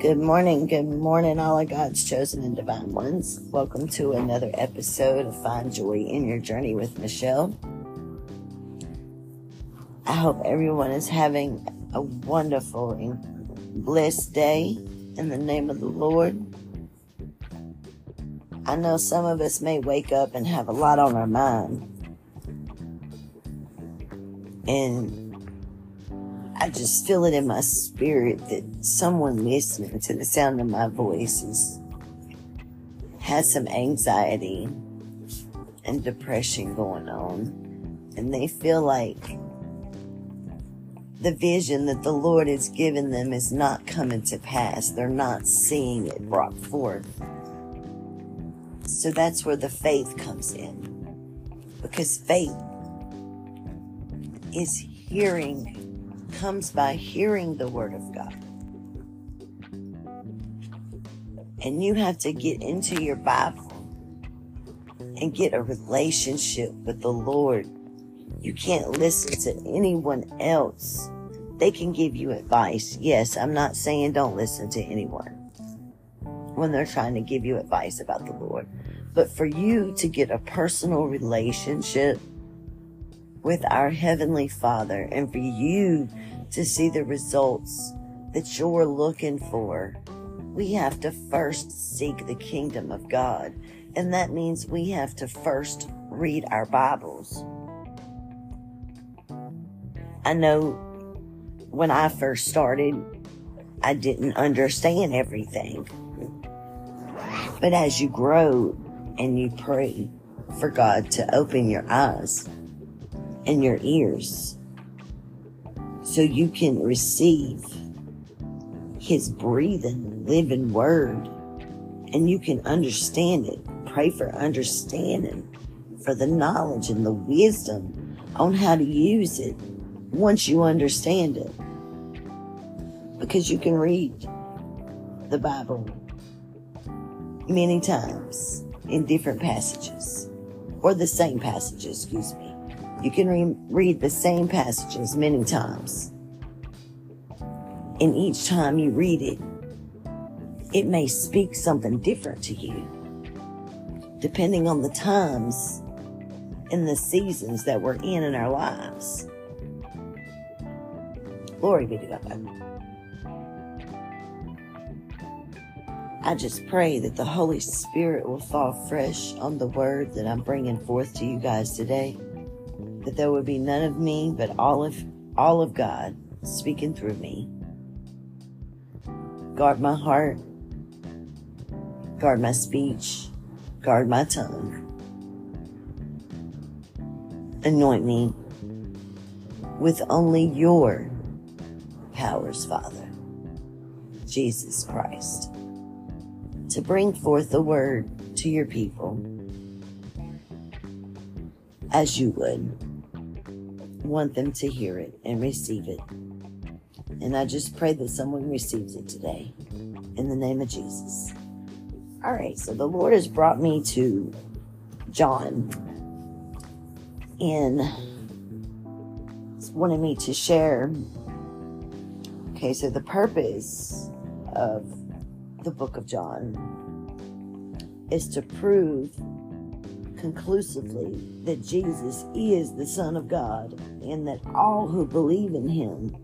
Good morning, good morning, all of God's chosen and divine ones. Welcome to another episode of Find Joy in Your Journey with Michelle. I hope everyone is having a wonderful and blessed day in the name of the Lord. I know some of us may wake up and have a lot on our mind. And I just feel it in my spirit that someone listening to the sound of my voice is, has some anxiety and depression going on. And they feel like the vision that the Lord has given them is not coming to pass. They're not seeing it brought forth. So that's where the faith comes in. Because faith is hearing comes by hearing the Word of God. And you have to get into your Bible and get a relationship with the Lord. You can't listen to anyone else. They can give you advice. Yes, I'm not saying don't listen to anyone when they're trying to give you advice about the Lord. But for you to get a personal relationship with our Heavenly Father and for you to see the results that you're looking for, we have to first seek the kingdom of God. And that means we have to first read our Bibles. I know when I first started, I didn't understand everything. But as you grow and you pray for God to open your eyes and your ears so you can receive his breathing, living word and you can understand it. Pray for understanding, for the knowledge and the wisdom on how to use it once you understand it. Because you can read the Bible many times in different passages, or the same passages, excuse me. You can re- read the same passages many times. And each time you read it, it may speak something different to you, depending on the times and the seasons that we're in in our lives. Glory be to God. I just pray that the Holy Spirit will fall fresh on the word that I'm bringing forth to you guys today that there would be none of me, but all of all of God speaking through me. Guard my heart, guard my speech, guard my tongue. Anoint me with only your powers, Father, Jesus Christ, to bring forth the word to your people as you would want them to hear it and receive it. And I just pray that someone receives it today in the name of Jesus. All right, so the Lord has brought me to John and wanted me to share. Okay, so the purpose of the book of John is to prove conclusively that Jesus is the Son of God and that all who believe in him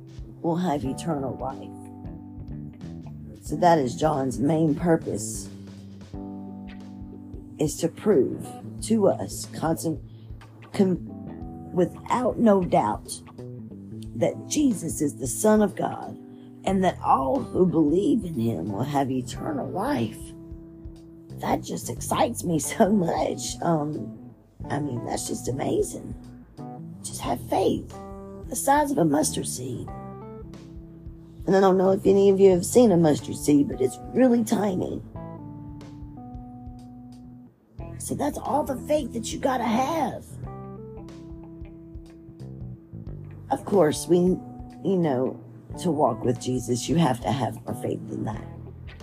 will have eternal life. So that is John's main purpose is to prove to us constant, com, without no doubt that Jesus is the Son of God and that all who believe in him will have eternal life that just excites me so much. Um, I mean, that's just amazing. Just have faith, the size of a mustard seed. And I don't know if any of you have seen a mustard seed, but it's really tiny. So that's all the faith that you gotta have. Of course, we, you know, to walk with Jesus, you have to have more faith than that.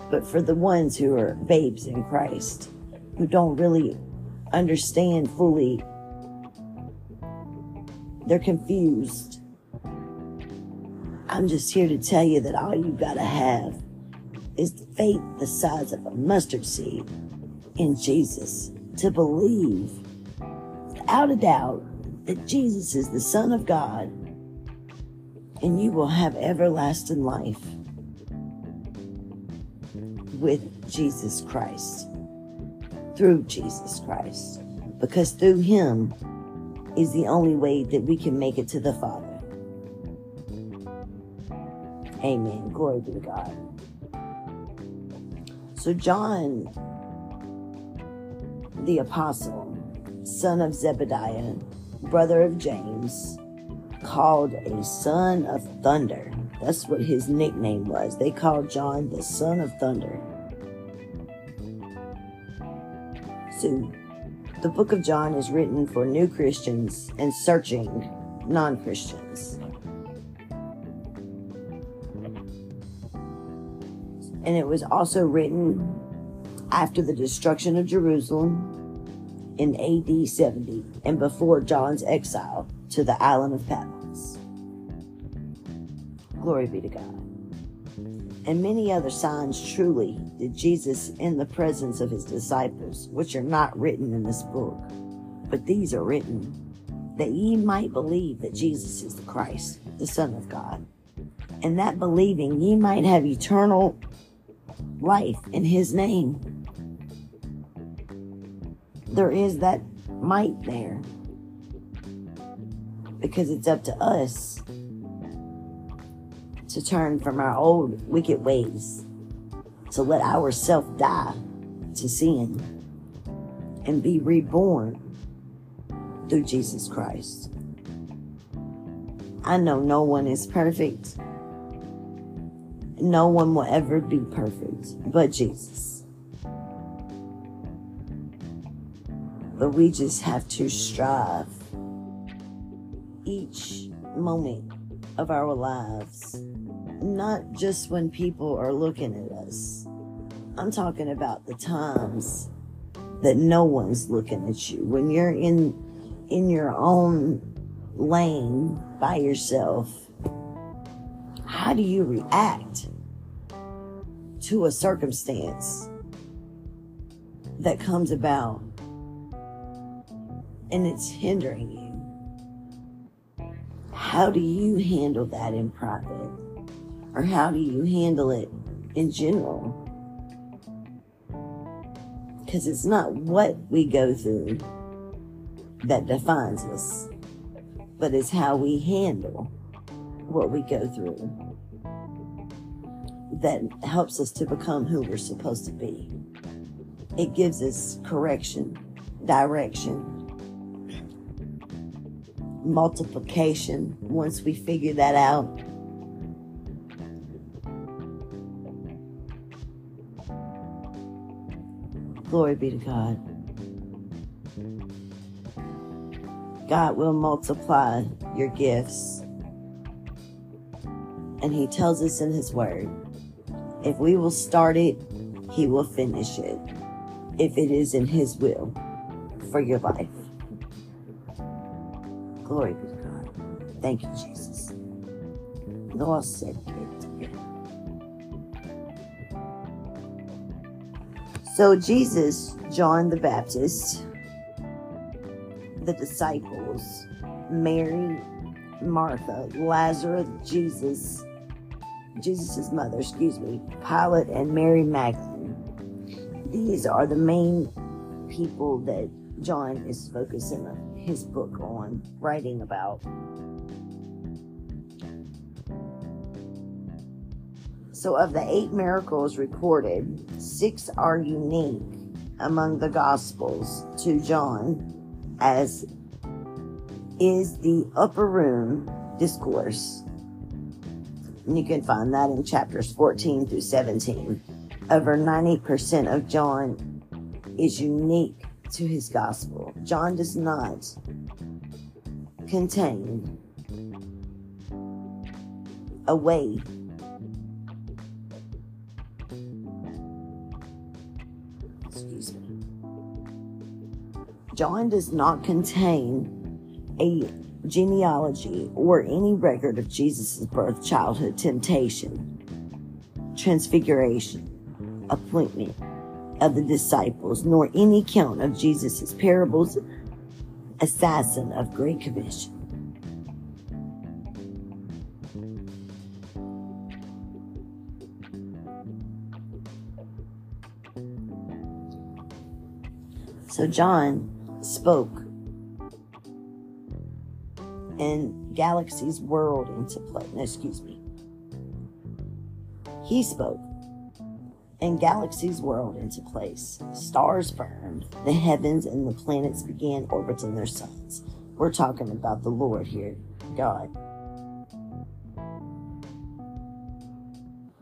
But for the ones who are babes in Christ, who don't really understand fully, they're confused. I'm just here to tell you that all you gotta have is faith the size of a mustard seed in Jesus to believe without a doubt that Jesus is the Son of God and you will have everlasting life with Jesus Christ, through Jesus Christ, because through Him is the only way that we can make it to the Father. Amen. Glory be to God. So, John, the apostle, son of Zebediah, brother of James, called a son of thunder. That's what his nickname was. They called John the son of thunder. So, the book of John is written for new Christians and searching non Christians. And it was also written after the destruction of Jerusalem in AD 70 and before John's exile to the island of Patmos. Glory be to God. And many other signs truly did Jesus in the presence of his disciples, which are not written in this book, but these are written that ye might believe that Jesus is the Christ, the Son of God, and that believing ye might have eternal life in his name there is that might there. Because it's up to us to turn from our old wicked ways, to let ourself die to sin and be reborn through Jesus Christ. I know no one is perfect. No one will ever be perfect but Jesus. but we just have to strive each moment of our lives, not just when people are looking at us. I'm talking about the times that no one's looking at you. When you're in in your own lane by yourself, how do you react to a circumstance that comes about and it's hindering you. How do you handle that in private? Or how do you handle it in general? Because it's not what we go through that defines us, but it's how we handle what we go through that helps us to become who we're supposed to be. It gives us correction, direction, multiplication once we figure that out. Glory be to God. God will multiply your gifts. And He tells us in His Word if we will start it, He will finish it, if it is in His will for your life. Glory be to God. Thank you, Jesus. Lord said So Jesus, John the Baptist, the disciples, Mary, Martha, Lazarus, Jesus, Jesus' mother, excuse me, Pilate and Mary Magdalene. These are the main people that John is focusing his book on, writing about. So, of the eight miracles recorded, six are unique among the Gospels to John, as is the upper room discourse. And you can find that in chapters 14 through 17. Over 90% of John is unique to his gospel. John does not contain a way John does not contain a genealogy or any record of Jesus' birth, childhood, temptation. transfiguration, appointment of the disciples, nor any count of Jesus' parables, ascension of Great Commission. So John spoke and Galaxy's whirled into play. No, excuse me. He spoke and Galaxy's whirled into place. Stars burned, the heavens and the planets began orbiting their suns. We're talking about the Lord here, God.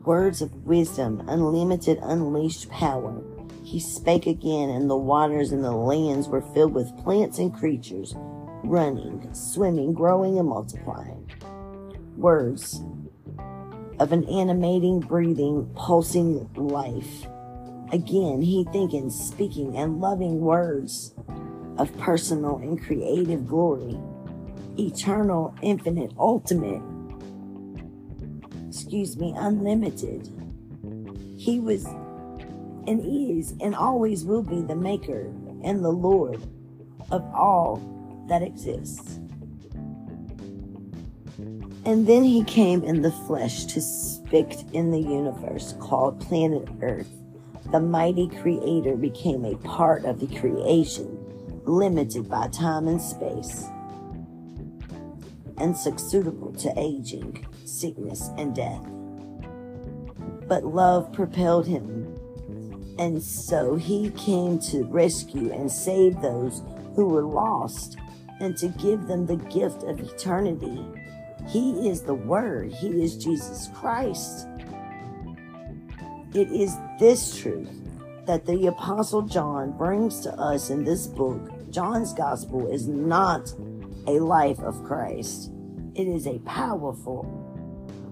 Words of wisdom, unlimited, unleashed power he spake again, and the waters and the lands were filled with plants and creatures, running, swimming, growing, and multiplying. Words of an animating, breathing, pulsing life. Again, he thinking, speaking, and loving words of personal and creative glory, eternal, infinite, ultimate, excuse me, unlimited. He was and is and always will be the maker and the Lord of all that exists. And then he came in the flesh to speak in the universe called planet Earth. The mighty creator became a part of the creation, limited by time and space, and susceptible to aging, sickness, and death. But love propelled him and so he came to rescue and save those who were lost and to give them the gift of eternity. He is the Word, He is Jesus Christ. It is this truth that the Apostle John brings to us in this book. John's Gospel is not a life of Christ, it is a powerful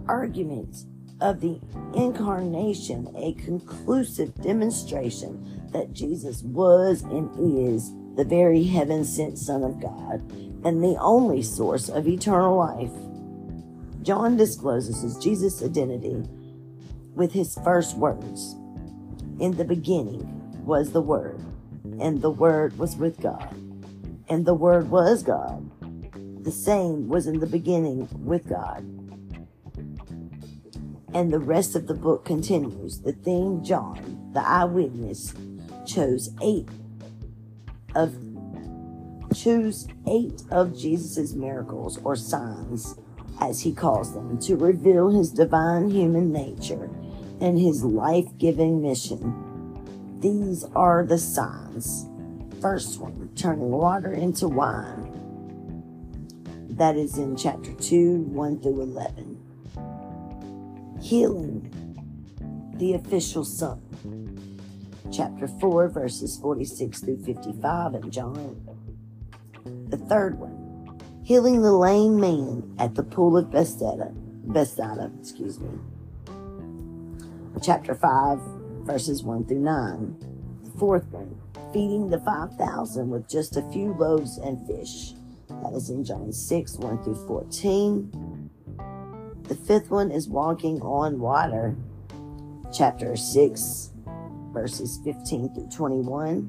argument of the incarnation a conclusive demonstration that Jesus was and is the very heaven sent Son of God and the only source of eternal life. John discloses his Jesus' identity with his first words In the beginning was the Word, and the Word was with God, and the Word was God. The same was in the beginning with God and the rest of the book continues. The theme John, the eyewitness, chose eight of choose eight of Jesus' miracles or signs, as he calls them, to reveal his divine human nature and his life-giving mission. These are the signs. First one, turning water into wine. That is in chapter 2, 1 through 11 healing the official son. Chapter 4, verses 46 through 55 in John. The third one, healing the lame man at the pool of Bethesda, Bethesda, excuse me. Chapter 5, verses 1 through 9. The fourth one, feeding the 5,000 with just a few loaves and fish. That is in John 6, 1 through 14. The fifth one is walking on water, chapter 6, verses 15 through 21.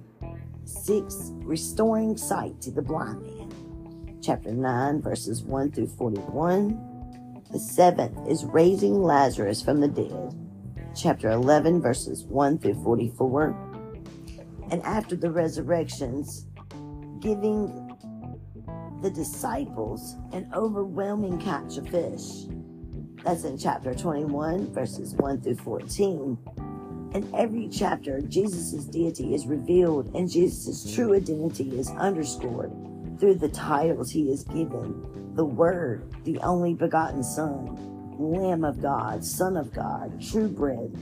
6, restoring sight to the blind man, chapter 9, verses 1 through 41. The seventh is raising Lazarus from the dead, chapter 11, verses 1 through 44. And after the resurrections, giving the disciples an overwhelming catch of fish that's in chapter 21, verses 1 through 14. In every chapter, Jesus' deity is revealed and Jesus' true identity is underscored through the titles he is given the Word, the only begotten Son, Lamb of God, Son of God, true bread,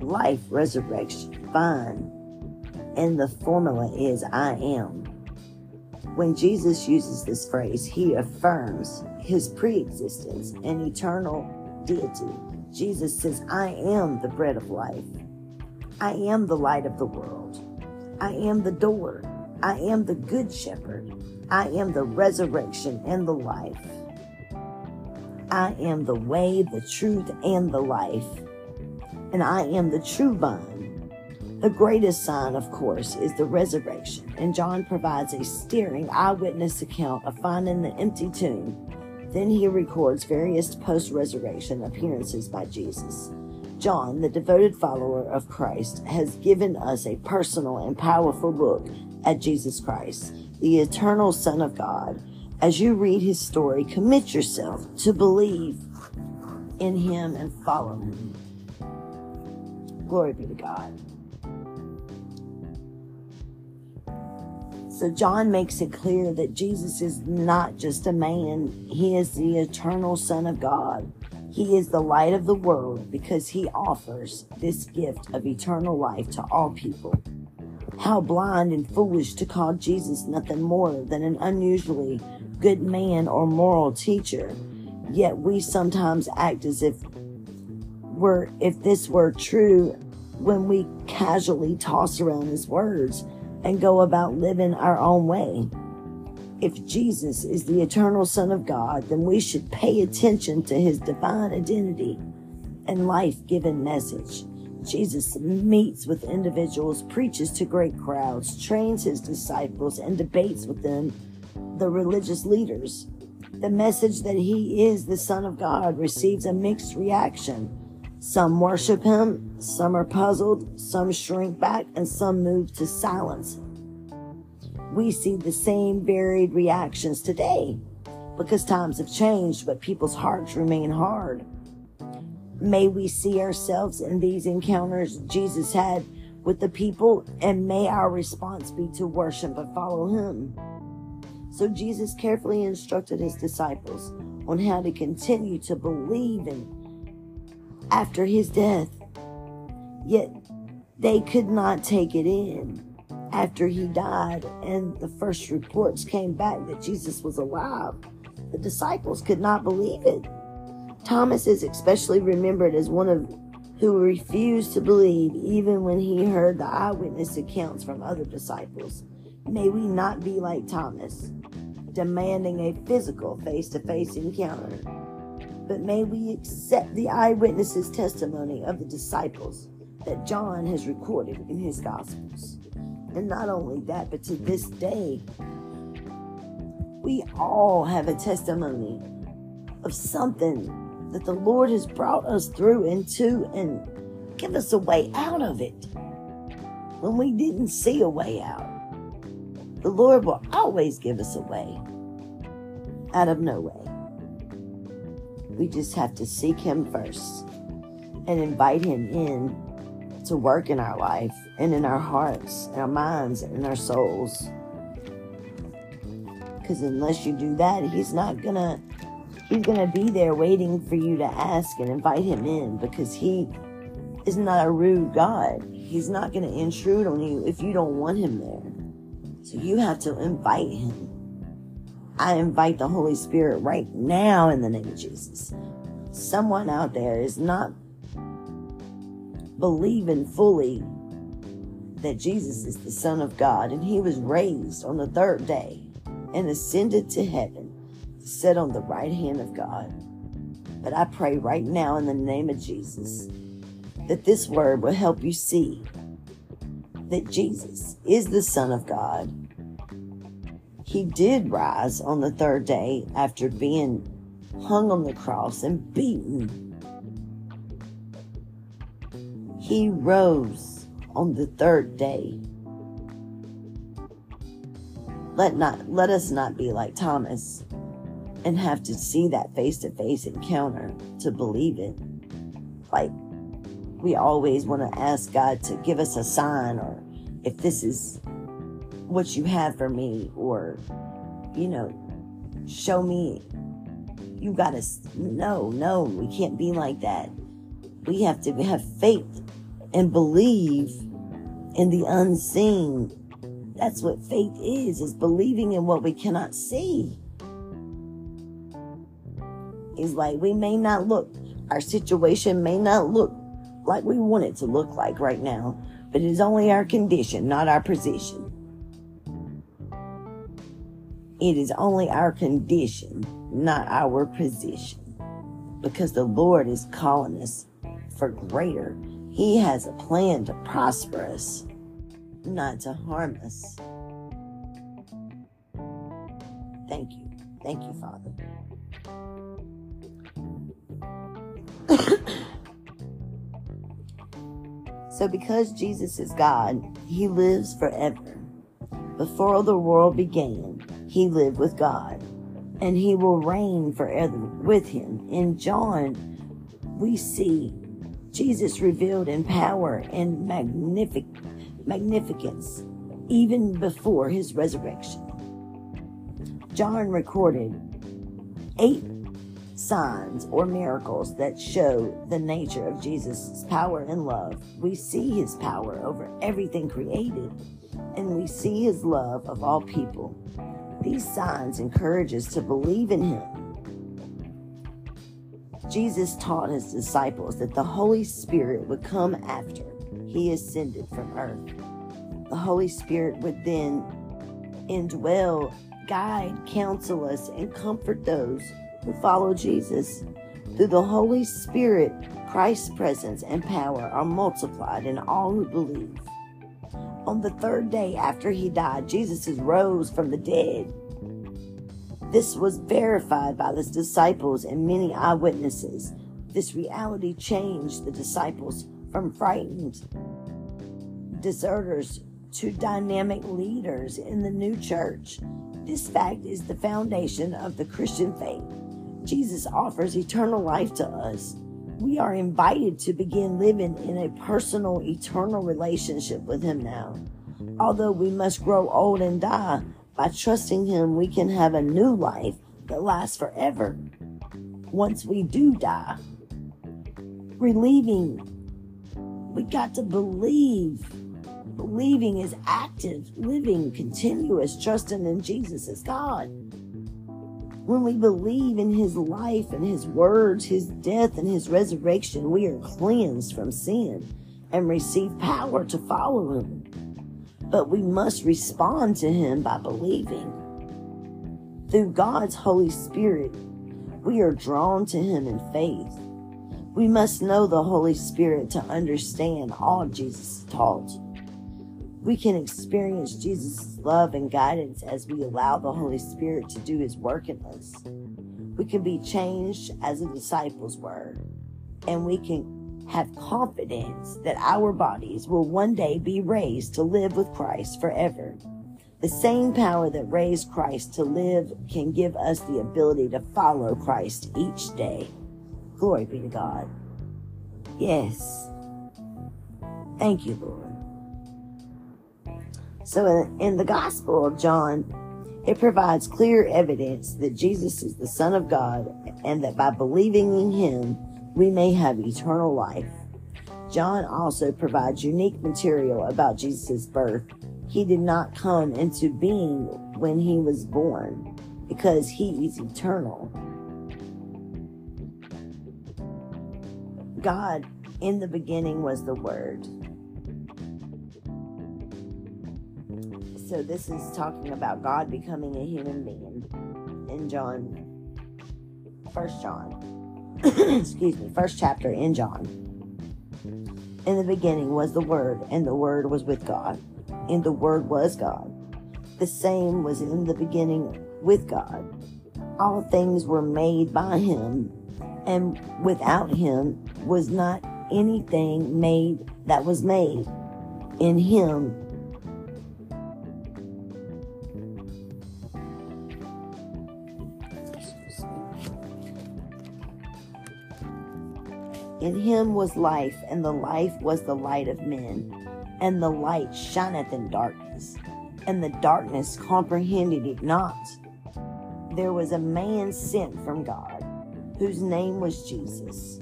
life, resurrection, vine. And the formula is I am. When Jesus uses this phrase, he affirms his pre-existence and eternal deity. Jesus says, I am the bread of life. I am the light of the world. I am the door. I am the good shepherd. I am the resurrection and the life. I am the way, the truth, and the life. and I am the true vine. The greatest sign, of course, is the resurrection, and John provides a stirring eyewitness account of finding the empty tomb. Then he records various post resurrection appearances by Jesus. John, the devoted follower of Christ, has given us a personal and powerful look at Jesus Christ, the eternal Son of God. As you read his story, commit yourself to believe in him and follow him. Glory be to God. So, John makes it clear that Jesus is not just a man, he is the eternal Son of God. He is the light of the world because he offers this gift of eternal life to all people. How blind and foolish to call Jesus nothing more than an unusually good man or moral teacher. Yet we sometimes act as if were if this were true when we casually toss around his words and go about living our own way. If Jesus is the eternal Son of God, then we should pay attention to his divine identity and life giving message. Jesus meets with individuals, preaches to great crowds, trains his disciples, and debates with them, the religious leaders. The message that he is the Son of God receives a mixed reaction. Some worship him, some are puzzled, some shrink back, and some move to silence we see the same varied reactions today because times have changed, but people's hearts remain hard. May we see ourselves in these encounters Jesus had with the people, and may our response be to worship and follow him. So Jesus carefully instructed his disciples on how to continue to believe in after his death. Yet they could not take it in after he died and the first reports came back that Jesus was alive. The disciples could not believe it. Thomas is especially remembered as one of who refused to believe even when he heard the eyewitness accounts from other disciples. May we not be like Thomas, demanding a physical face to face encounter, but may we accept the eyewitnesses' testimony of the disciples that John has recorded in his Gospels. And not only that, but to this day, we all have a testimony of something that the Lord has brought us through into and give us a way out of it when we didn't see a way out. The Lord will always give us a way out of no way. We just have to seek Him first and invite Him in to work in our life and in our hearts, in our minds, and in our souls. Because unless you do that, He's not gonna. He's gonna be there waiting for you to ask and invite Him in because He is not a rude God. He's not gonna intrude on you if you don't want Him there. So you have to invite Him. I invite the Holy Spirit right now in the name of Jesus. Someone out there is not believing fully that Jesus is the Son of God and he was raised on the third day and ascended to heaven to sit on the right hand of God. But I pray right now in the name of Jesus that this word will help you see that Jesus is the Son of God. He did rise on the third day after being hung on the cross and beaten he rose on the third day. Let not let us not be like Thomas and have to see that face-to-face encounter to believe it. Like we always want to ask God to give us a sign or if this is what you have for me or you know show me you got to no no we can't be like that we have to have faith and believe in the unseen. That's what faith is, is believing in what we cannot see. It's like we may not look, our situation may not look like we want it to look like right now, but it is only our condition, not our position. It is only our condition, not our position. Because the Lord is calling us for greater He has a plan to prosper us, not to harm us. Thank you. Thank you, Father. so, because Jesus is God, He lives forever. Before the world began, He lived with God, and He will reign forever with Him. In John, we see Jesus revealed in power and magnific- magnificence even before His resurrection. John recorded eight signs or miracles that show the nature of Jesus' power and love. We see his power over everything created, and we see his love of all people. These signs encourage us to believe in him. Jesus taught his disciples that the Holy Spirit would come after he ascended from earth. The Holy Spirit would then indwell, guide, counsel us, and comfort those who follow Jesus. Through the Holy Spirit, Christ's presence and power are multiplied in all who believe. On the third day after he died, Jesus rose from the dead. This was verified by his disciples and many eyewitnesses. This reality changed the disciples from frightened deserters to dynamic leaders in the new church. This fact is the foundation of the Christian faith. Jesus offers eternal life to us. We are invited to begin living in a personal, eternal relationship with Him now. Although we must grow old and die, by trusting Him, we can have a new life that lasts forever. Once we do die, relieving, we got to believe. Believing is active, living, continuous, trusting in Jesus as God when we believe in his life and his words, his death and his resurrection, we are cleansed from sin and receive power to follow him. But we must respond to him by believing. Through God's Holy Spirit, we are drawn to him in faith. We must know the Holy Spirit to understand all Jesus taught. We can experience Jesus' love and guidance as we allow the Holy Spirit to do his work in us. We can be changed as the disciples were, and we can have confidence that our bodies will one day be raised to live with Christ forever. The same power that raised Christ to live can give us the ability to follow Christ each day. Glory be to God. Yes. Thank you, Lord. So in, the Gospel of John, it provides clear evidence that Jesus is the Son of God and that by believing in him, we may have eternal life. John also provides unique material about Jesus' birth. He did not come into being when he was born because he is eternal. God in the beginning was the Word. So this is talking about God becoming a human being in John, First John. Excuse me, first chapter in John. In the beginning was the Word, and the Word was with God, and the Word was God. The same was in the beginning with God. All things were made by Him, and without Him was not anything made that was made. In Him In him was life, and the life was the light of men. And the light shineth in darkness, and the darkness comprehended it not. There was a man sent from God, whose name was Jesus.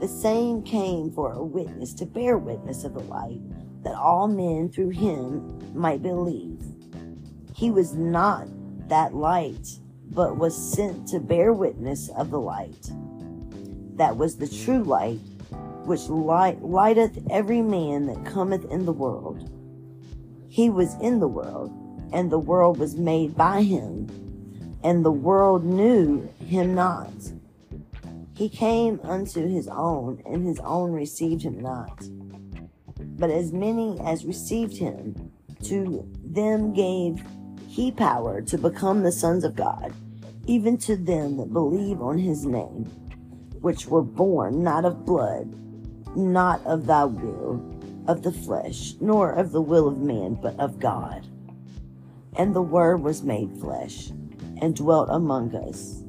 The same came for a witness to bear witness of the light, that all men through him might believe. He was not that light, but was sent to bear witness of the light that was the true light, which light, lighteth every man that cometh in the world. He was in the world, and the world was made by him, and the world knew him not. He came unto his own, and his own received him not. But as many as received him, to them gave he power to become the sons of God, even to them that believe on his name, which were born not of blood, not of thy will, of the flesh, nor of the will of man, but of God. And the Word was made flesh, and dwelt among us.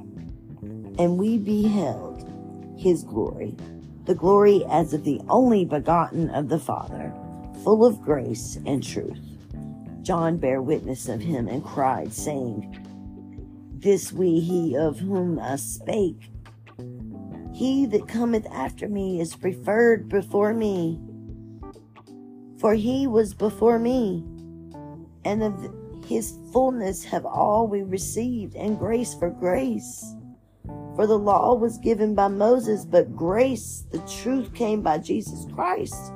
And we beheld his glory, the glory as of the only begotten of the Father, full of grace and truth. John bare witness of him and cried, saying, This we he of whom I spake. He that cometh after me is preferred before me, for he was before me, and of his fullness have all we received, and grace for grace. For the law was given by Moses, but grace, the truth came by Jesus Christ.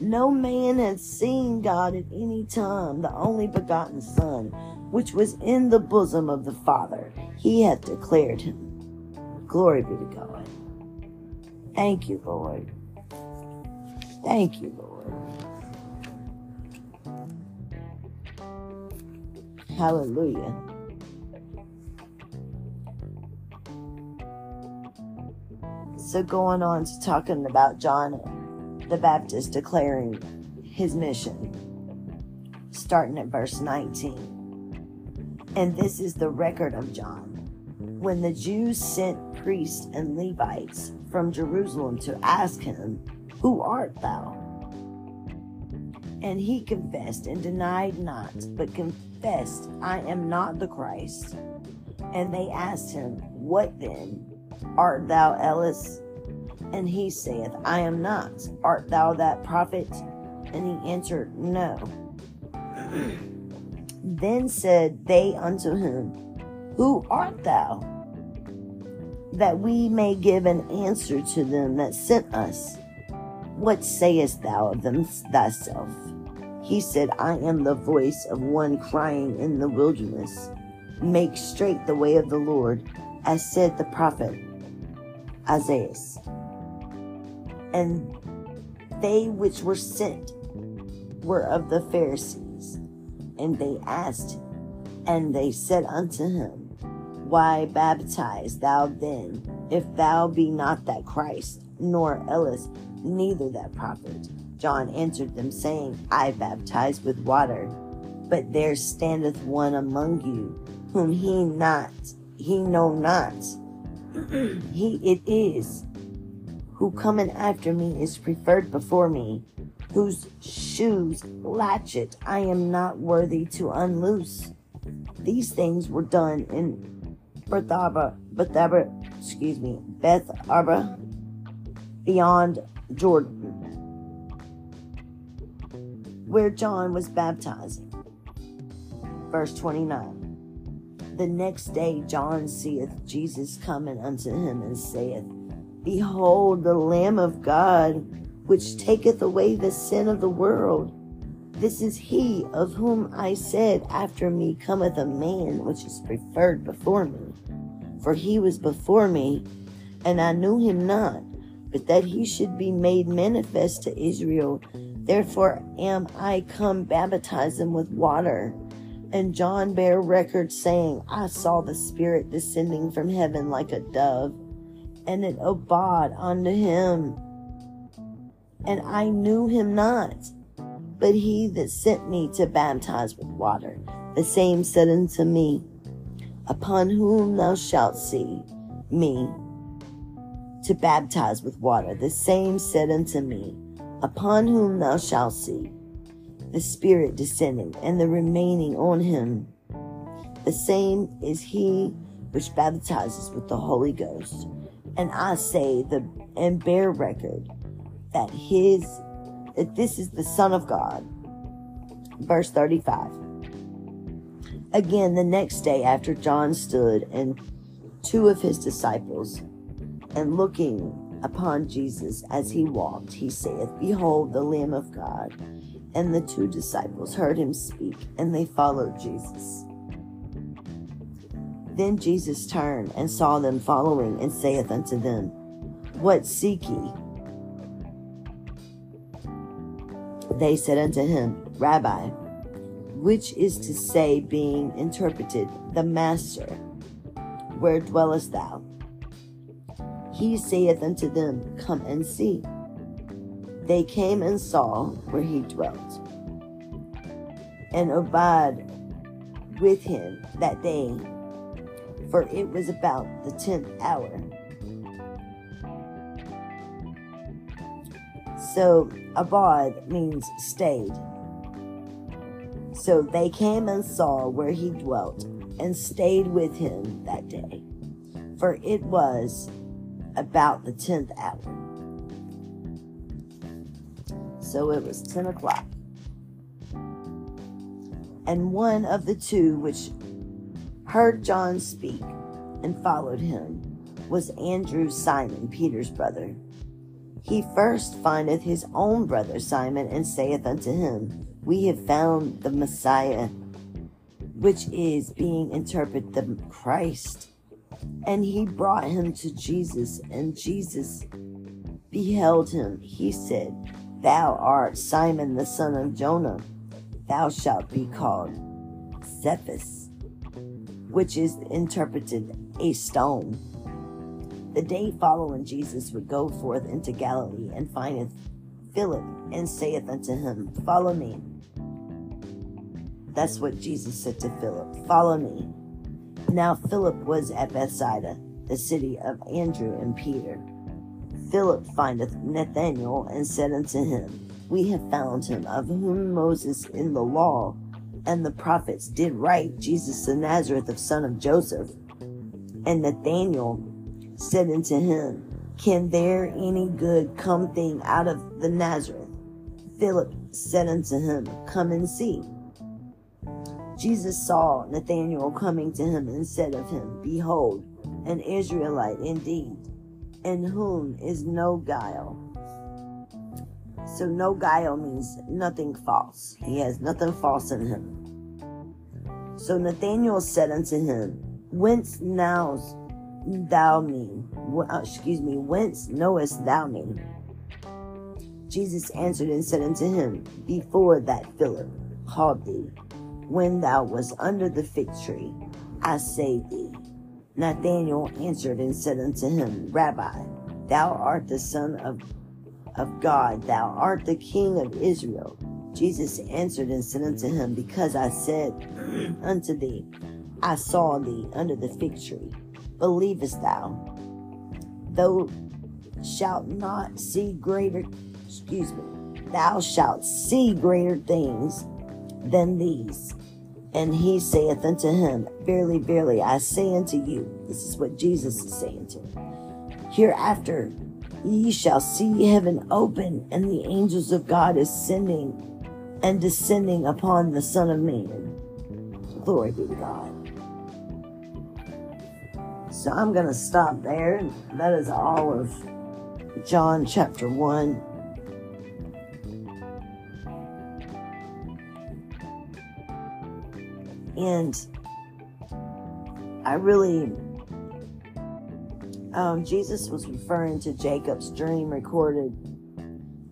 No man has seen God at any time, the only begotten Son, which was in the bosom of the Father. He hath declared him. Glory be to God. Thank you, Lord. Thank you, Lord. Hallelujah. So going on to talking about John the Baptist declaring his mission, starting at verse 19. And this is the record of John. When the Jews sent priests and Levites from Jerusalem to ask him, Who art thou? And he confessed and denied not, but confessed, I am not the Christ. And they asked him, What then? Art thou Elias? And he saith, I am not. Art thou that prophet? And he answered, No. then said they unto him, Who art thou? That we may give an answer to them that sent us. What sayest thou of them thyself? He said, I am the voice of one crying in the wilderness, Make straight the way of the Lord, as said the prophet Isaiah and they which were sent were of the Pharisees. And they asked, and they said unto him, Why baptize thou then, if thou be not that Christ, nor Elias, neither that prophet? John answered them, saying, I baptize with water, but there standeth one among you, whom he not, he know not. he it is who coming after me is preferred before me, whose shoes latchet I am not worthy to unloose. These things were done in Bethaba, Bethaba, excuse me, Beth beyond Jordan, where John was baptizing. Verse 29. The next day John seeth Jesus coming unto him and saith, Behold the Lamb of God, which taketh away the sin of the world. This is he of whom I said, After me cometh a man which is preferred before me. For he was before me, and I knew him not, but that he should be made manifest to Israel. Therefore am I come baptizing with water. And John bare record, saying, I saw the Spirit descending from heaven like a dove and it abode unto him. And I knew him not, but he that sent me to baptize with water, the same said unto me, Upon whom thou shalt see me to baptize with water, the same said unto me, Upon whom thou shalt see the Spirit descending and the remaining on him. The same is he which baptizes with the Holy Ghost and I say the and bear record that his that this is the Son of God. Verse 35. Again, the next day after John stood and two of his disciples, and looking upon Jesus as he walked, he saith, Behold the Lamb of God. And the two disciples heard him speak, and they followed Jesus. Then Jesus turned and saw them following, and saith unto them, What seek ye? They said unto him, Rabbi, which is to say, being interpreted, the Master, where dwellest thou? He saith unto them, Come and see. They came and saw where he dwelt, and abide with him that day, for it was about the tenth hour. So, abad means stayed. So they came and saw where he dwelt, and stayed with him that day, for it was about the tenth hour. So it was ten o'clock. And one of the two which heard John speak and followed him was Andrew Simon, Peter's brother. He first findeth his own brother Simon and saith unto him, We have found the Messiah, which is being interpreted the Christ. And he brought him to Jesus, and Jesus beheld him. He said, Thou art Simon the son of Jonah. Thou shalt be called Cephas, which is interpreted a stone. The day following Jesus would go forth into Galilee and findeth Philip and saith unto him, Follow me. That's what Jesus said to Philip, Follow me. Now Philip was at Bethsaida, the city of Andrew and Peter. Philip findeth Nathanael and said unto him, We have found him, of whom Moses in the law and the prophets did write, Jesus the Nazareth of son of Joseph. And Nathanael said unto him, Can there any good come thing out of the Nazareth? Philip said unto him, Come and see. Jesus saw Nathanael coming to him and said of him, Behold, an Israelite indeed, in whom is no guile. So no guile means nothing false. He has nothing false in him. So Nathanael said unto him, Whence knowest thou me? Uh, excuse me, whence knowest thou me? Jesus answered and said unto him, Before that Philip called thee, when thou wast under the fig tree, I say thee. Nathanael answered and said unto him, Rabbi, thou art the Son of, of God, thou art the King of Israel. Jesus answered and said unto him, Because I said unto thee, I saw thee under the fig tree, believest thou? Thou shalt not see greater, excuse me, thou shalt see greater things than these. And he saith unto him, Verily, verily, I say unto you, this is what Jesus is saying to him, hereafter ye shall see heaven open and the angels of God ascending and descending upon the Son of Man. Glory be to God. So I'm going to stop there. That is all of John chapter 1. And I really, um, Jesus was referring to Jacob's dream recorded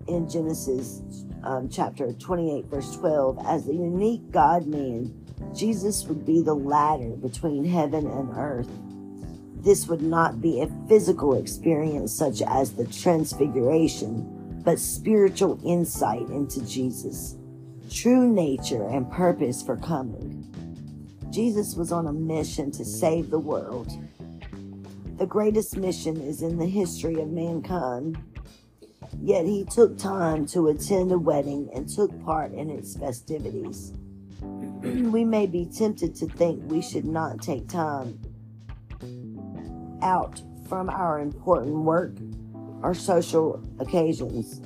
in Genesis um, chapter 28, verse 12. As the unique God man, Jesus would be the ladder between heaven and earth. This would not be a physical experience such as the transfiguration, but spiritual insight into Jesus, true nature and purpose for coming. Jesus was on a mission to save the world. The greatest mission is in the history of mankind. Yet he took time to attend a wedding and took part in its festivities. we may be tempted to think we should not take time out from our important work or social occasions.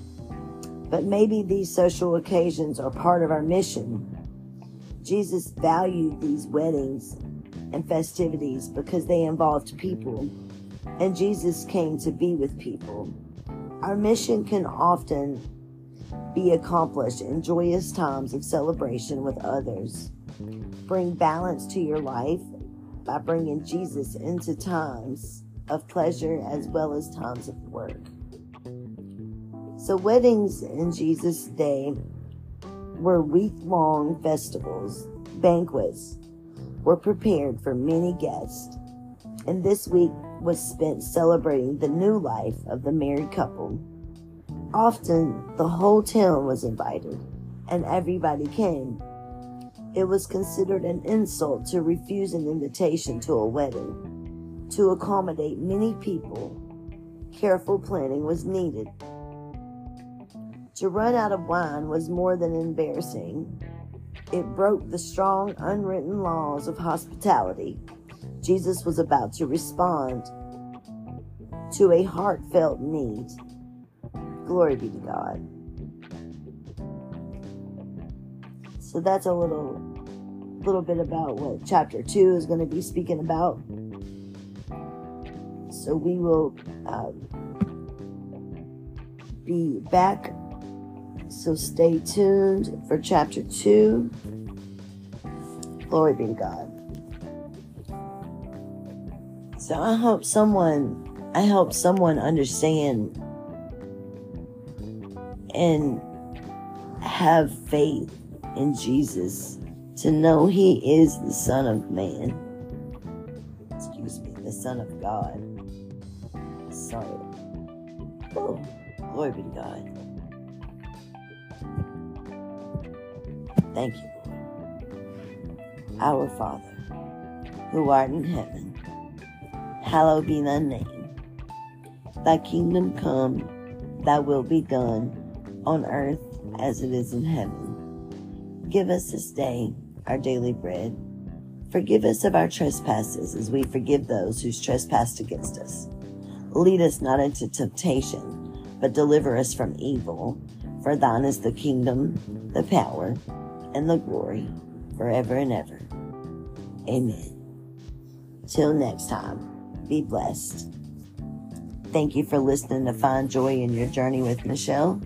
But maybe these social occasions are part of our mission Jesus valued these weddings and festivities because they involved people, and Jesus came to be with people. Our mission can often be accomplished in joyous times of celebration with others. Bring balance to your life by bringing Jesus into times of pleasure as well as times of work. So, weddings in Jesus' day were week long festivals, banquets were prepared for many guests, and this week was spent celebrating the new life of the married couple. Often, the whole town was invited, and everybody came. It was considered an insult to refuse an invitation to a wedding. To accommodate many people, careful planning was needed. To run out of wine was more than embarrassing. It broke the strong, unwritten laws of hospitality. Jesus was about to respond to a heartfelt need. Glory be to God. So that's a little little bit about what chapter 2 is going to be speaking about. So we will um, be back. So stay tuned for chapter 2. Glory be to God. So I hope someone I hope someone understand and have faith in Jesus to know He is the Son of Man. Excuse me, the Son of God. Sorry. Oh, glory be to God. Thank you, Lord. Our Father, who art in heaven, hallowed be thy name. Thy kingdom come, thy will be done on earth as it is in heaven. Give us this day our daily bread. Forgive us of our trespasses as we forgive those who trespass against us. Lead us not into temptation, but deliver us from evil. For thine is the kingdom, the power, and the glory forever and ever. Amen. Till next time, be blessed. Thank you for listening to Find Joy in Your Journey with Michelle.